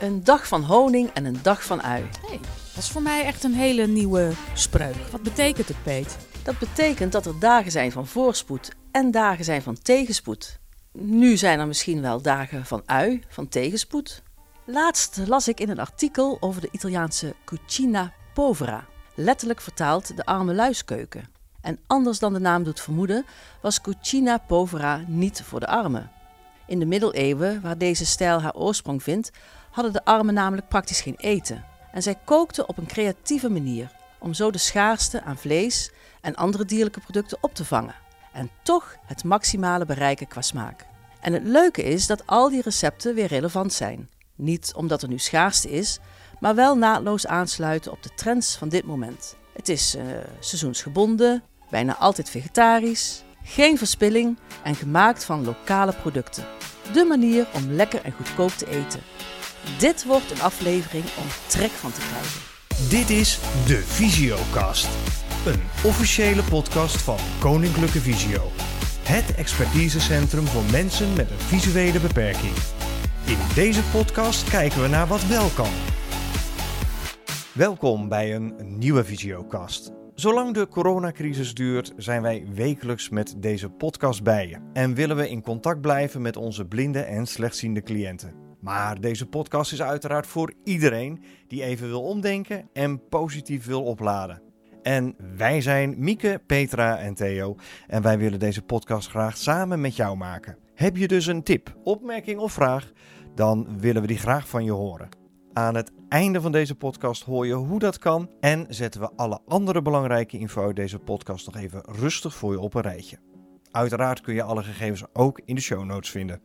Een dag van honing en een dag van ui. Hey, dat is voor mij echt een hele nieuwe spreuk. Wat betekent het, Peet? Dat betekent dat er dagen zijn van voorspoed en dagen zijn van tegenspoed. Nu zijn er misschien wel dagen van ui, van tegenspoed. Laatst las ik in een artikel over de Italiaanse cucina povera, letterlijk vertaald de arme luiskeuken. En anders dan de naam doet vermoeden, was cucina povera niet voor de armen. In de middeleeuwen, waar deze stijl haar oorsprong vindt, hadden de armen namelijk praktisch geen eten. En zij kookten op een creatieve manier, om zo de schaarste aan vlees en andere dierlijke producten op te vangen. En toch het maximale bereiken qua smaak. En het leuke is dat al die recepten weer relevant zijn. Niet omdat er nu schaarste is, maar wel naadloos aansluiten op de trends van dit moment. Het is uh, seizoensgebonden, bijna altijd vegetarisch, geen verspilling en gemaakt van lokale producten. De manier om lekker en goedkoop te eten. Dit wordt een aflevering om trek van te krijgen. Dit is de Visiocast. Een officiële podcast van Koninklijke Visio. Het expertisecentrum voor mensen met een visuele beperking. In deze podcast kijken we naar wat wel kan. Welkom bij een nieuwe Visiocast. Zolang de coronacrisis duurt, zijn wij wekelijks met deze podcast bij je en willen we in contact blijven met onze blinde en slechtziende cliënten. Maar deze podcast is uiteraard voor iedereen die even wil omdenken en positief wil opladen. En wij zijn Mieke, Petra en Theo en wij willen deze podcast graag samen met jou maken. Heb je dus een tip, opmerking of vraag, dan willen we die graag van je horen. Aan het einde van deze podcast hoor je hoe dat kan en zetten we alle andere belangrijke info uit deze podcast nog even rustig voor je op een rijtje. Uiteraard kun je alle gegevens ook in de show notes vinden.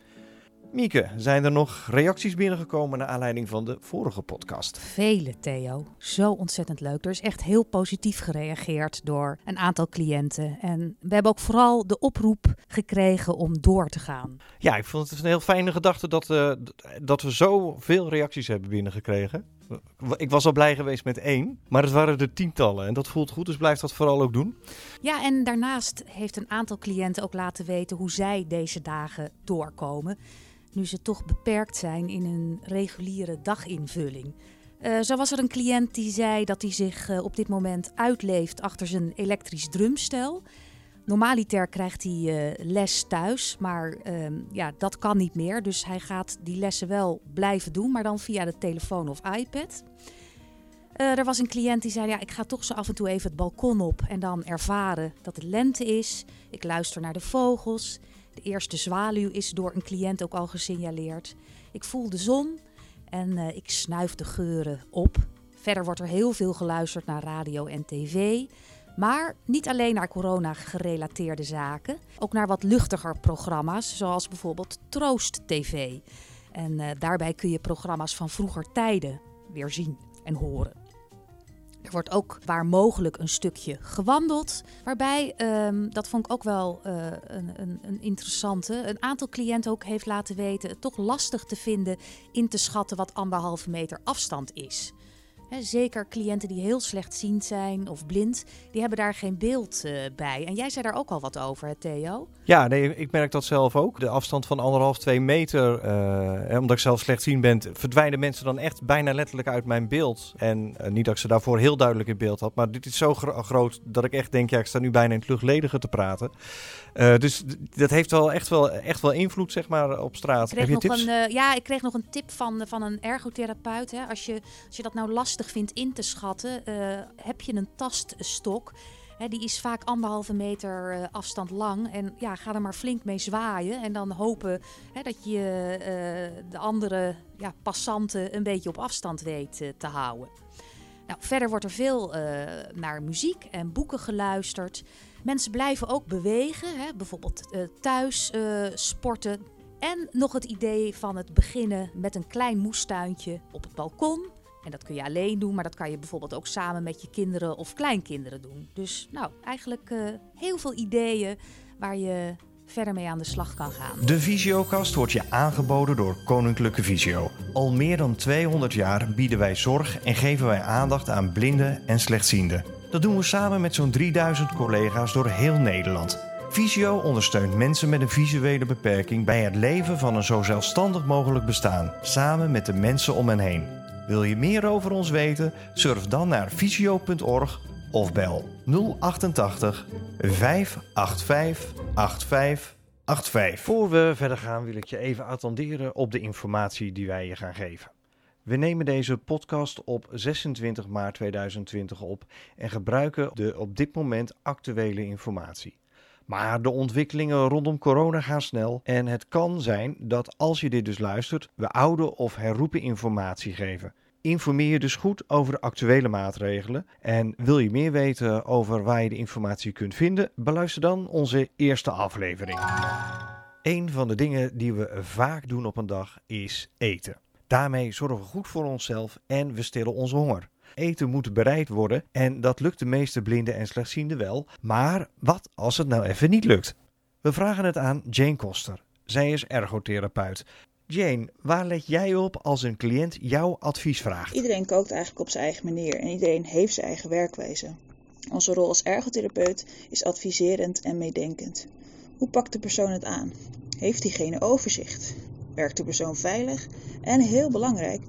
Mieke, zijn er nog reacties binnengekomen naar aanleiding van de vorige podcast? Vele, Theo. Zo ontzettend leuk. Er is echt heel positief gereageerd door een aantal cliënten. En we hebben ook vooral de oproep gekregen om door te gaan. Ja, ik vond het een heel fijne gedachte dat, uh, dat we zoveel reacties hebben binnengekregen. Ik was al blij geweest met één, maar het waren er tientallen en dat voelt goed, dus blijf dat vooral ook doen. Ja, en daarnaast heeft een aantal cliënten ook laten weten hoe zij deze dagen doorkomen nu ze toch beperkt zijn in hun reguliere daginvulling. Uh, zo was er een cliënt die zei dat hij zich uh, op dit moment uitleeft achter zijn elektrisch drumstel. Normaliter krijgt hij uh, les thuis, maar ehm, ja, dat kan niet meer. Dus hij gaat die lessen wel blijven doen, maar dan via de telefoon of iPad. er was een cliënt die zei: ja, Ik ga toch zo af en toe even het balkon op en dan ervaren dat het lente is. Ik luister naar de vogels. De eerste zwaluw is door een cliënt ook al gesignaleerd. Ik voel de zon en uh, ik snuif de geuren op. Verder wordt er heel veel geluisterd naar radio en tv. Maar niet alleen naar corona-gerelateerde zaken, ook naar wat luchtiger programma's, zoals bijvoorbeeld Troost TV. En uh, daarbij kun je programma's van vroeger tijden weer zien en horen. Wordt ook waar mogelijk een stukje gewandeld. Waarbij, um, dat vond ik ook wel uh, een, een, een, interessante, een aantal cliënten ook heeft laten weten het toch lastig te vinden in te schatten wat anderhalve meter afstand is zeker cliënten die heel slechtziend zijn of blind, die hebben daar geen beeld uh, bij. En jij zei daar ook al wat over, hè, Theo? Ja, nee, ik merk dat zelf ook. De afstand van anderhalf, twee meter, uh, omdat ik zelf slechtziend ben, verdwijnen mensen dan echt bijna letterlijk uit mijn beeld. En uh, niet dat ik ze daarvoor heel duidelijk in beeld had, maar dit is zo gro groot dat ik echt denk, ja, ik sta nu bijna in het luchtledige te praten. dus dat heeft wel echt, wel echt wel invloed, zeg maar, op straat. Heb je tips? Een, ja, ik kreeg nog een tip van, van een ergotherapeut. Hè. Als, je, als je dat nou vindt in te schatten, uh, heb je een taststok. Die is vaak anderhalve meter uh, afstand lang. En ja, ga er maar flink mee zwaaien. En dan hopen dat je uh, de andere ja, passanten een beetje op afstand weet te houden. Nou, verder wordt er veel naar muziek en boeken geluisterd. Mensen blijven ook bewegen, hè, bijvoorbeeld thuis sporten. En nog het idee van het beginnen met een klein moestuintje op het balkon en dat kun je alleen doen, maar dat kan je bijvoorbeeld ook samen met je kinderen of kleinkinderen doen. Dus nou, eigenlijk uh, heel veel ideeën waar je verder mee aan de slag kan gaan. De Visiokast wordt je aangeboden door Koninklijke Visio. Al meer dan 200 jaar bieden wij zorg en geven wij aandacht aan blinden en slechtzienden. Dat doen we samen met zo'n 3000 collega's door heel Nederland. Visio ondersteunt mensen met een visuele beperking bij het leven van een zo zelfstandig mogelijk bestaan, samen met de mensen om hen heen. Wil je meer over ons weten? Surf dan naar visio.org of bel 088 585 8585. Voor we verder gaan wil ik je even attenderen op de informatie die wij je gaan geven. We nemen deze podcast op 26 maart 2020 op en gebruiken de op dit moment actuele informatie. Maar de ontwikkelingen rondom corona gaan snel en het kan zijn dat als je dit dus luistert, we oude of herroepen informatie geven. Informeer je dus goed over de actuele maatregelen. En wil je meer weten over waar je de informatie kunt vinden, beluister dan onze eerste aflevering. Een van de dingen die we vaak doen op een dag is eten. Daarmee zorgen we goed voor onszelf en we stillen onze honger. Eten moet bereid worden en dat lukt de meeste blinden en slechtzienden wel. Maar wat als het nou even niet lukt? We vragen het aan Jane Koster. Zij is ergotherapeut. Jane, waar let jij op als een cliënt jouw advies vraagt? Iedereen kookt eigenlijk op zijn eigen manier en iedereen heeft zijn eigen werkwijze. Onze rol als ergotherapeut is adviserend en meedenkend. Hoe pakt de persoon het aan? Heeft diegene overzicht? Werkt de persoon veilig? En heel belangrijk,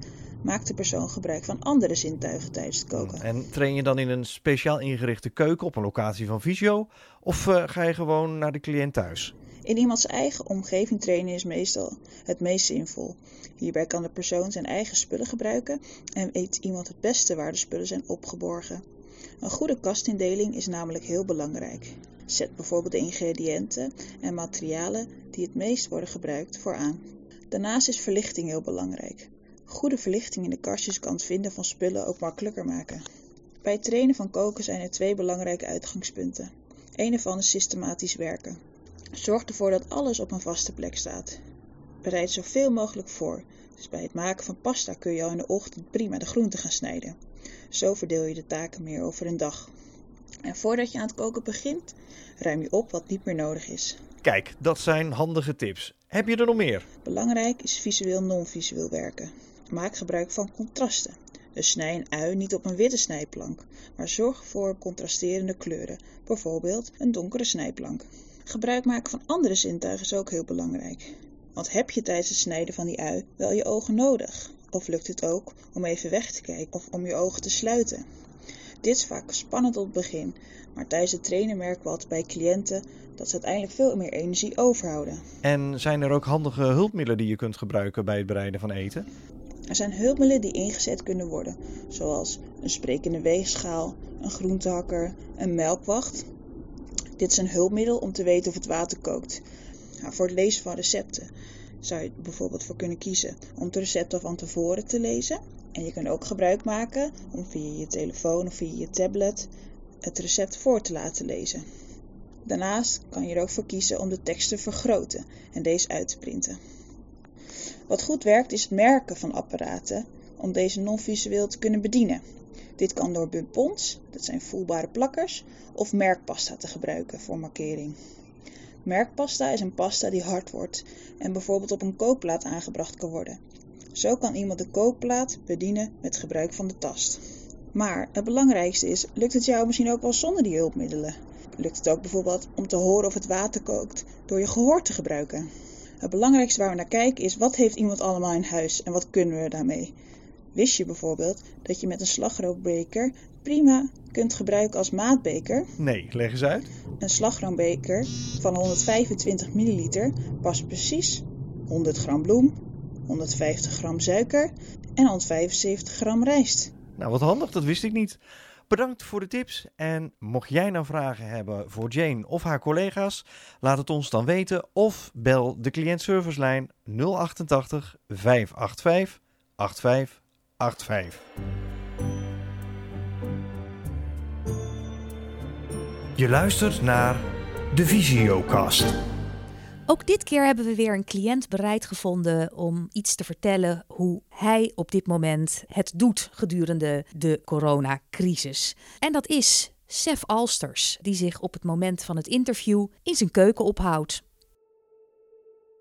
maakt de persoon gebruik van andere zintuigen tijdens het koken. En train je dan in een speciaal ingerichte keuken op een locatie van Visio? Of uh, ga je gewoon naar de cliënt thuis? In iemands eigen omgeving trainen is meestal het meest zinvol. Hierbij kan de persoon zijn eigen spullen gebruiken en weet iemand het beste waar de spullen zijn opgeborgen. Een goede kastindeling is namelijk heel belangrijk. Zet bijvoorbeeld de ingrediënten en materialen die het meest worden gebruikt vooraan. Daarnaast is verlichting heel belangrijk. Goede verlichting in de kastjes kan het vinden van spullen ook makkelijker maken. Bij het trainen van koken zijn er twee belangrijke uitgangspunten. Een ervan is systematisch werken. Zorg ervoor dat alles op een vaste plek staat. Bereid zoveel mogelijk voor. Dus bij het maken van pasta kun je al in de ochtend prima de groenten gaan snijden. Zo verdeel je de taken meer over een dag. En voordat je aan het koken begint, ruim je op wat niet meer nodig is. Kijk, dat zijn handige tips. Heb je er nog meer? Belangrijk is visueel non-visueel werken. Maak gebruik van contrasten. Dus snij een ui niet op een witte snijplank, maar zorg voor contrasterende kleuren, bijvoorbeeld een donkere snijplank. Gebruik maken van andere zintuigen is ook heel belangrijk. Want heb je tijdens het snijden van die ui wel je ogen nodig? Of lukt het ook om even weg te kijken of om je ogen te sluiten? Dit is vaak spannend op het begin, maar tijdens het trainen merken we altijd bij cliënten dat ze uiteindelijk veel meer energie overhouden. En zijn er ook handige hulpmiddelen die je kunt gebruiken bij het bereiden van eten? Er zijn hulpmiddelen die ingezet kunnen worden, zoals een sprekende weegschaal, een groentehakker, een melkwacht. Dit is een hulpmiddel om te weten of het water kookt. Nou, voor het lezen van recepten zou je bijvoorbeeld voor kunnen kiezen om de recepten van tevoren te lezen. En je kunt ook gebruik maken om via je telefoon of via je tablet het recept voor te laten lezen. Daarnaast kan je er ook voor kiezen om de tekst te vergroten en deze uit te printen. Wat goed werkt is het merken van apparaten om deze non-visueel te kunnen bedienen. Dit kan door bumpons, dat zijn voelbare plakkers, of merkpasta te gebruiken voor markering. Merkpasta is een pasta die hard wordt en bijvoorbeeld op een kookplaat aangebracht kan worden. Zo kan iemand de kookplaat bedienen met gebruik van de tast. Maar het belangrijkste is, lukt het jou misschien ook wel zonder die hulpmiddelen? Lukt het ook bijvoorbeeld om te horen of het water kookt door je gehoor te gebruiken? Het belangrijkste waar we naar kijken is wat heeft iemand allemaal in huis en wat kunnen we daarmee? Wist je bijvoorbeeld dat je met een slagroombeker prima kunt gebruiken als maatbeker? Nee, leg eens uit. Een slagroombeker van 125 milliliter past precies 100 gram bloem, 150 gram suiker en 175 gram rijst. Nou, wat handig, dat wist ik niet. Bedankt voor de tips. En mocht jij nou vragen hebben voor Jane of haar collega's, laat het ons dan weten of bel de cliëntservicelijn 088 585 8585. Je luistert naar de Visiocast. Ook dit keer hebben we weer een cliënt bereid gevonden om iets te vertellen hoe hij op dit moment het doet gedurende de coronacrisis. En dat is Sef Alsters, die zich op het moment van het interview in zijn keuken ophoudt.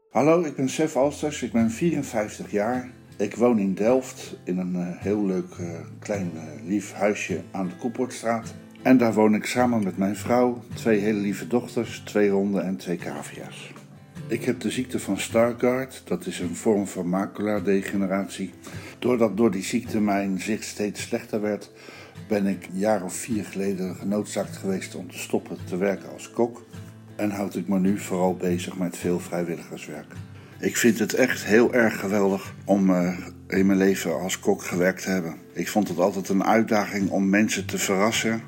Hallo, ik ben Sef Alsters, ik ben 54 jaar. Ik woon in Delft in een uh, heel leuk uh, klein uh, lief huisje aan de Koeportstraat. En daar woon ik samen met mijn vrouw, twee hele lieve dochters, twee honden en twee cavia's. Ik heb de ziekte van Stargardt, dat is een vorm van maculadegeneratie. Doordat door die ziekte mijn zicht steeds slechter werd, ben ik een jaar of vier geleden genoodzaakt geweest om te stoppen te werken als kok. En houd ik me nu vooral bezig met veel vrijwilligerswerk. Ik vind het echt heel erg geweldig om uh, in mijn leven als kok gewerkt te hebben. Ik vond het altijd een uitdaging om mensen te verrassen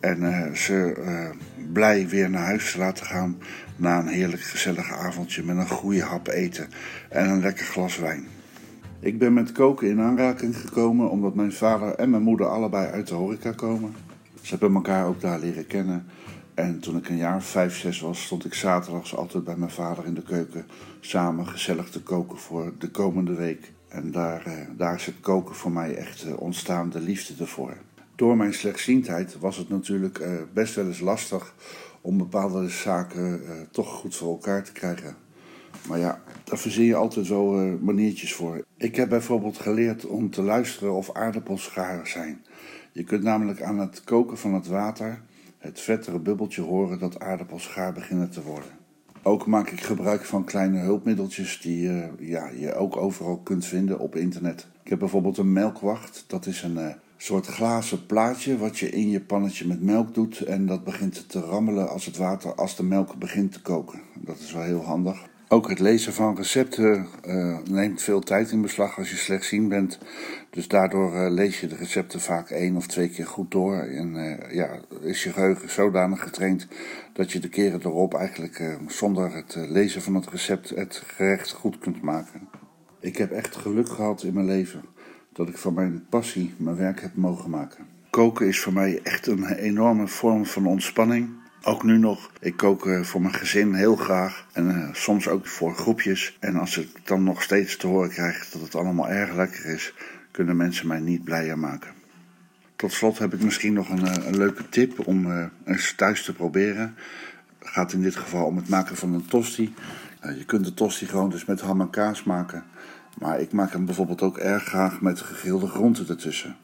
en uh, ze uh, blij weer naar huis te laten gaan na een heerlijk gezellig avondje met een goede hap eten en een lekker glas wijn. Ik ben met koken in aanraking gekomen omdat mijn vader en mijn moeder allebei uit de horeca komen. Ze hebben elkaar ook daar leren kennen. En toen ik een jaar vijf, zes was, stond ik zaterdags altijd bij mijn vader in de keuken samen gezellig te koken voor de komende week. En daar, eh, daar is het koken voor mij echt eh, ontstaan, de liefde ervoor. Door mijn slechtziendheid was het natuurlijk eh, best wel eens lastig om bepaalde zaken toch goed voor elkaar te krijgen. Maar ja, daar verzin je altijd wel maniertjes voor. Ik heb bijvoorbeeld geleerd om te luisteren of aardappels gaar zijn. Je kunt namelijk aan het koken van het water het vettere bubbeltje horen dat aardappels gaar beginnen te worden. Ook maak ik gebruik van kleine hulpmiddeltjes die uh, ja, je ook overal kunt vinden op internet. Ik heb bijvoorbeeld een melkwacht. Dat is een uh, soort glazen plaatje wat je in je pannetje met melk doet. En dat begint te rammelen als het water, als de melk begint te koken. Dat is wel heel handig. Ook het lezen van recepten uh, neemt veel tijd in beslag als je slechtziend bent. Dus daardoor uh, lees je de recepten vaak één of twee keer goed door. En uh, ja, is je geheugen zodanig getraind dat je de keren erop eigenlijk zonder het lezen van het recept het gerecht goed kunt maken. Ik heb echt geluk gehad in mijn leven dat ik van mijn passie mijn werk heb mogen maken. Koken is voor mij echt een enorme vorm van ontspanning. Ook nu nog. Ik kook uh, voor mijn gezin heel graag. En uh, soms ook voor groepjes. En als ik dan nog steeds te horen krijg dat het allemaal erg lekker is, kunnen mensen mij niet blijer maken. Tot slot heb ik misschien nog een, een leuke tip om eens thuis te proberen. Het gaat in dit geval om het maken van een tosti. je kunt de tosti gewoon dus met ham en kaas maken. Maar ik maak hem bijvoorbeeld ook erg graag met gegrilde groenten ertussen.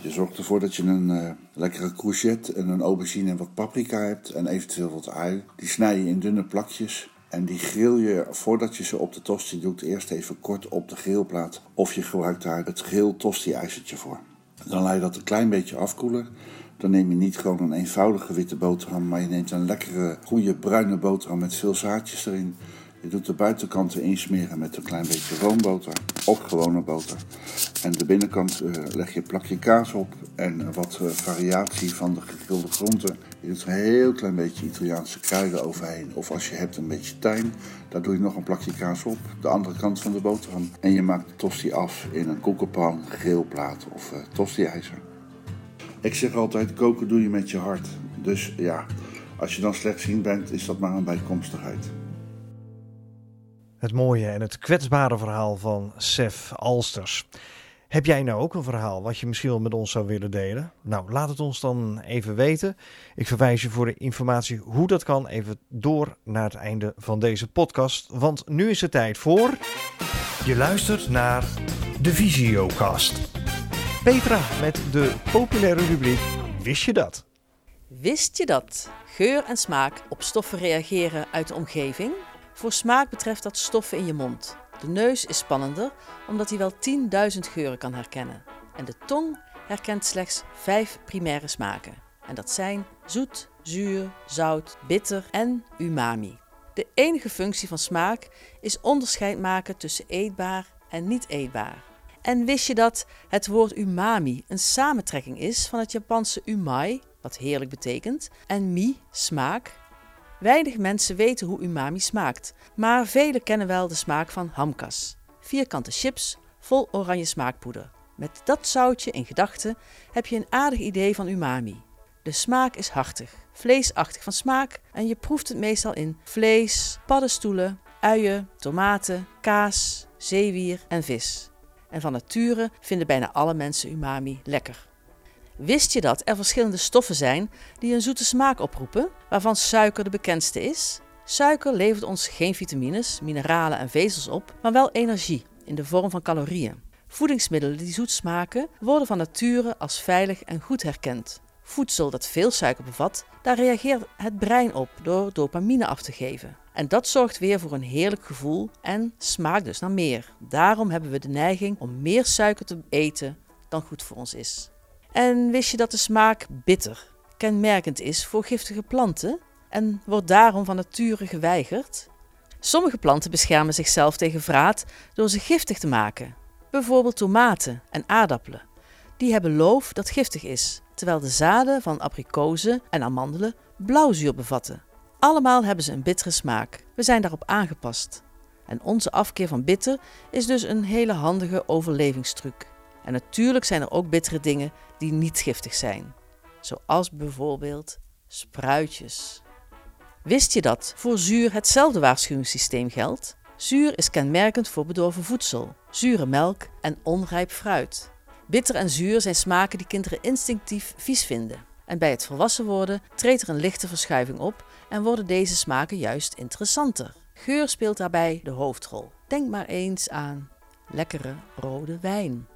Je zorgt ervoor dat je een uh, lekkere courgette en een aubergine en wat paprika hebt en eventueel wat ui. Die snij je in dunne plakjes en die grill je voordat je ze op de tosti doet eerst even kort op de grillplaat. Of je gebruikt daar het grill tosti ijzertje voor. Dan laat je dat een klein beetje afkoelen. Dan neem je niet gewoon een eenvoudige witte boterham, maar je neemt een lekkere, goede bruine boterham met veel zaadjes erin. Je doet de buitenkanten insmeren met een klein beetje roomboter of gewone boter. En de binnenkant uh, leg je een plakje kaas op en wat uh, variatie van de gegrilde groenten. Je doet een heel klein beetje Italiaanse kruiden overheen. Of als je hebt een beetje tuin, daar doe je nog een plakje kaas op. De andere kant van de boterham. En je maakt de tosti af in een koekenpan, grillplaat of uh, tosti-ijzer. Ik zeg altijd, koken doe je met je hart. Dus ja, als je dan slechtziend bent, is dat maar een bijkomstigheid. Het mooie en het kwetsbare verhaal van Sef Alsters. Heb jij nou ook een verhaal wat je misschien met ons zou willen delen? Nou, laat het ons dan even weten. Ik verwijs je voor de informatie hoe dat kan even door naar het einde van deze podcast. Want nu is het tijd voor. Je luistert naar de Visiocast. Petra met de populaire rubriek Wist je dat? Wist je dat geur en smaak op stoffen reageren uit de omgeving? Voor smaak betreft dat stoffen in je mond. De neus is spannender omdat hij wel 10.000 geuren kan herkennen. En de tong herkent slechts vijf primaire smaken. En dat zijn zoet, zuur, zout, bitter en umami. De enige functie van smaak is onderscheid maken tussen eetbaar en niet eetbaar. En wist je dat het woord umami een samentrekking is van het Japanse umai, wat heerlijk betekent, en mi, smaak, Weinig mensen weten hoe umami smaakt, maar velen kennen wel de smaak van hamkas. Vierkante chips vol oranje smaakpoeder. Met dat zoutje in gedachten heb je een aardig idee van umami. De smaak is hartig, vleesachtig van smaak en je proeft het meestal in vlees, paddenstoelen, uien, tomaten, kaas, zeewier en vis. En van nature vinden bijna alle mensen umami lekker. Wist je dat er verschillende stoffen zijn die een zoete smaak oproepen, waarvan suiker de bekendste is? Suiker levert ons geen vitamines, mineralen en vezels op, maar wel energie in de vorm van calorieën. Voedingsmiddelen die zoet smaken worden van nature als veilig en goed herkend. Voedsel dat veel suiker bevat, daar reageert het brein op door dopamine af te geven. En dat zorgt weer voor een heerlijk gevoel en smaakt dus naar meer. Daarom hebben we de neiging om meer suiker te eten dan goed voor ons is. En wist je dat de smaak bitter kenmerkend is voor giftige planten en wordt daarom van nature geweigerd? Sommige planten beschermen zichzelf tegen vraat door ze giftig te maken. Bijvoorbeeld tomaten en aardappelen. Die hebben loof dat giftig is, terwijl de zaden van abrikozen en amandelen blauwzuur bevatten. Allemaal hebben ze een bittere smaak. We zijn daarop aangepast. En onze afkeer van bitter is dus een hele handige overlevingstruc. En natuurlijk zijn er ook bittere dingen die niet giftig zijn, zoals bijvoorbeeld spruitjes. Wist je dat voor zuur hetzelfde waarschuwingssysteem geldt? Zuur is kenmerkend voor bedorven voedsel, zure melk en onrijp fruit. Bitter en zuur zijn smaken die kinderen instinctief vies vinden. En bij het volwassen worden treedt er een lichte verschuiving op en worden deze smaken juist interessanter. Geur speelt daarbij de hoofdrol. Denk maar eens aan lekkere rode wijn.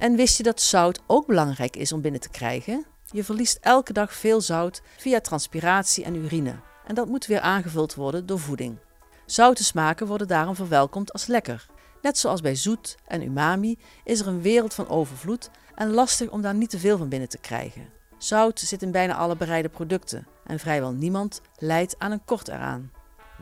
En wist je dat zout ook belangrijk is om binnen te krijgen? Je verliest elke dag veel zout via transpiratie en urine. En dat moet weer aangevuld worden door voeding. Zoute smaken worden daarom verwelkomd als lekker. Net zoals bij zoet en umami is er een wereld van overvloed en lastig om daar niet te veel van binnen te krijgen. Zout zit in bijna alle bereide producten en vrijwel niemand lijdt aan een kort eraan.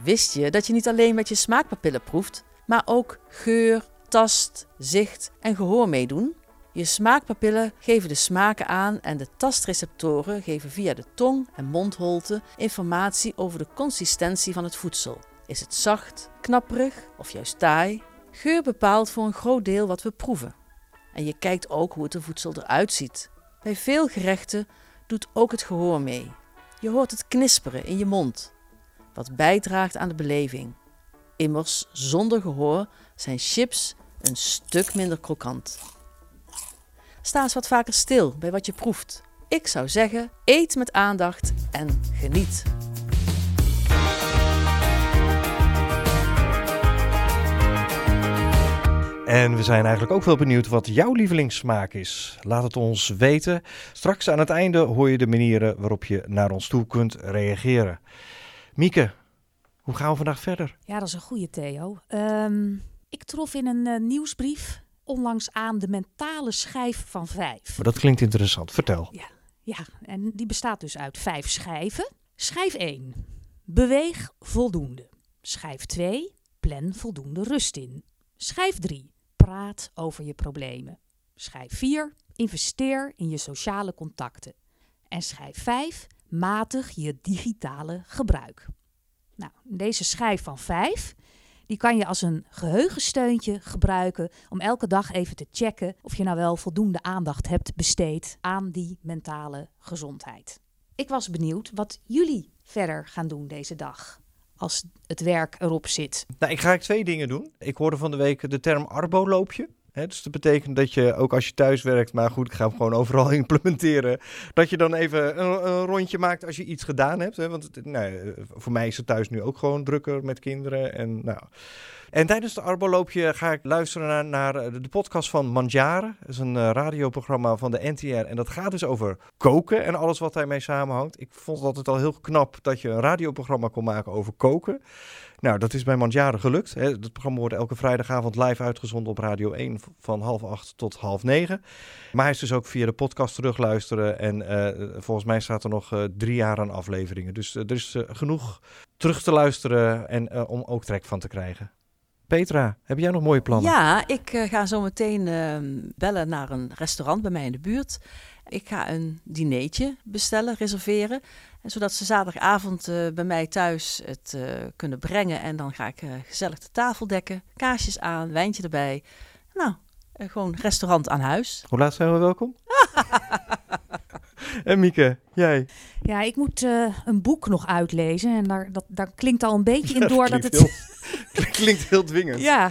Wist je dat je niet alleen met je smaakpapillen proeft, maar ook geur, tast, zicht en gehoor meedoen? Je smaakpapillen geven de smaken aan en de tastreceptoren geven via de tong en mondholte informatie over de consistentie van het voedsel. Is het zacht, knapperig of juist taai? Geur bepaalt voor een groot deel wat we proeven. En je kijkt ook hoe het voedsel eruit ziet. Bij veel gerechten doet ook het gehoor mee. Je hoort het knisperen in je mond, wat bijdraagt aan de beleving. Immers, zonder gehoor zijn chips een stuk minder krokant. Sta eens wat vaker stil bij wat je proeft. Ik zou zeggen, eet met aandacht en geniet. En we zijn eigenlijk ook wel benieuwd wat jouw lievelingssmaak is. Laat het ons weten. Straks aan het einde hoor je de manieren waarop je naar ons toe kunt reageren. Mieke, hoe gaan we vandaag verder? Ja, dat is een goede Theo. Ehm, ik trof in een uh, nieuwsbrief onlangs aan de mentale schijf van vijf. Maar dat klinkt interessant. Vertel. Ja, ja, en die bestaat dus uit vijf schijven. Schijf 1. Beweeg voldoende. Schijf 2. Plan voldoende rust in. Schijf 3. Praat over je problemen. Schijf 4. Investeer in je sociale contacten. En schijf 5. Matig je digitale gebruik. Nou, deze schijf van 5 die kan je als een geheugensteuntje gebruiken om elke dag even te checken of je nou wel voldoende aandacht hebt besteed aan die mentale gezondheid. Ik was benieuwd wat jullie verder gaan doen deze dag als het werk erop zit. Nou, ik ga twee dingen doen. Ik hoorde van de week de term arboloopje dus dat betekent dat je ook als je thuis werkt, maar goed, ik ga hem gewoon overal implementeren, dat je dan even een, een rondje maakt als je iets gedaan hebt. Hè? Want nou, voor mij is het thuis nu ook gewoon drukker met kinderen. En, nou. en tijdens de arboloopje ga ik luisteren naar, naar de podcast van Manjare. Dat is een uh, radioprogramma van de NTR. En dat gaat dus over koken en alles wat daarmee samenhangt. Ik vond het altijd al heel knap dat je een radioprogramma kon maken over koken. Nou, dat is bij Mandjaren gelukt. Het programma wordt elke vrijdagavond live uitgezonden op Radio 1 van half acht tot half negen. Maar hij is dus ook via de podcast terugluisteren. En uh, volgens mij staat er nog uh, drie jaar aan afleveringen. Dus uh, er is genoeg terug te luisteren en om ook trek van te krijgen. Petra, heb jij nog mooie plannen? Ja, ik ga zo meteen ehm, bellen naar een restaurant bij mij in de buurt. Ik ga een dinertje bestellen, reserveren. En zodat ze zaterdagavond uh, bij mij thuis het uh, kunnen brengen. En dan ga ik gezellig de tafel dekken, kaarsjes aan, wijntje erbij. Nou, gewoon restaurant aan huis. Hoe laat zijn we welkom? en Mieke, jij? Ja, ik moet een boek nog uitlezen. En daar, dat, daar klinkt al een beetje in door dat, het... Heel, klinkt heel dwingend. Ja,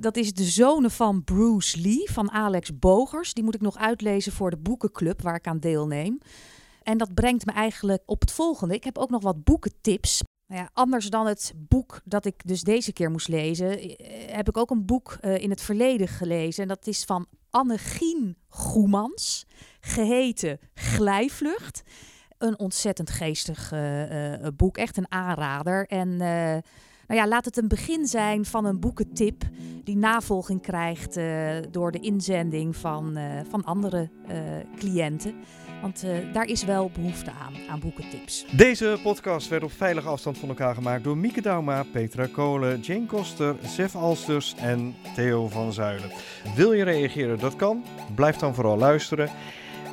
dat is De Zonen van Bruce Lee van Alex Bogers. Die moet ik nog uitlezen voor de boekenclub waar ik aan deelneem. En dat brengt me eigenlijk op het volgende. Ik heb ook nog wat boekentips. Nou ja, anders dan het boek dat ik dus deze keer moest lezen, eh, heb ik ook een boek uh, in het verleden gelezen. En dat is van Annegien Goemans, geheten Glijvlucht. Een ontzettend geestig uh, uh, boek, echt een aanrader. En nou ja, laat het een begin zijn van een boekentip die navolging krijgt door de inzending van, van andere cliënten. Want uh, daar is wel behoefte aan, aan boekentips. Deze podcast werd op veilige afstand van elkaar gemaakt door Mieke Dauma, Petra Kolen, Jane Koster, Sef Alsters en Theo van Zuilen. Wil je reageren? Dat kan. Blijf dan vooral luisteren.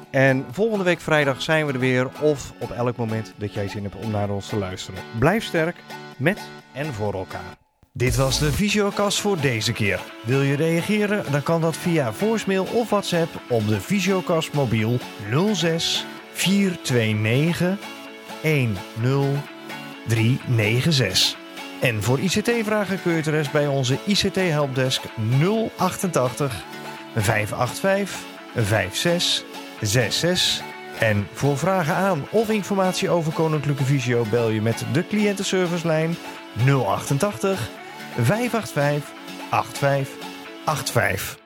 En volgende week vrijdag zijn we er weer of op elk moment dat jij zin hebt om naar ons te luisteren. Blijf sterk met en voor elkaar. Dit was de Visiocast voor deze keer. Wil je reageren? Dan kan dat via voicemail of WhatsApp op de Visiocast mobiel 06 429 10396. En voor ICT-vragen kun je terecht bij onze ICT-helpdesk 088 585 5666. En voor vragen aan of informatie over Koninklijke Visio bel je met de cliëntenservicelijn 088 585 8585.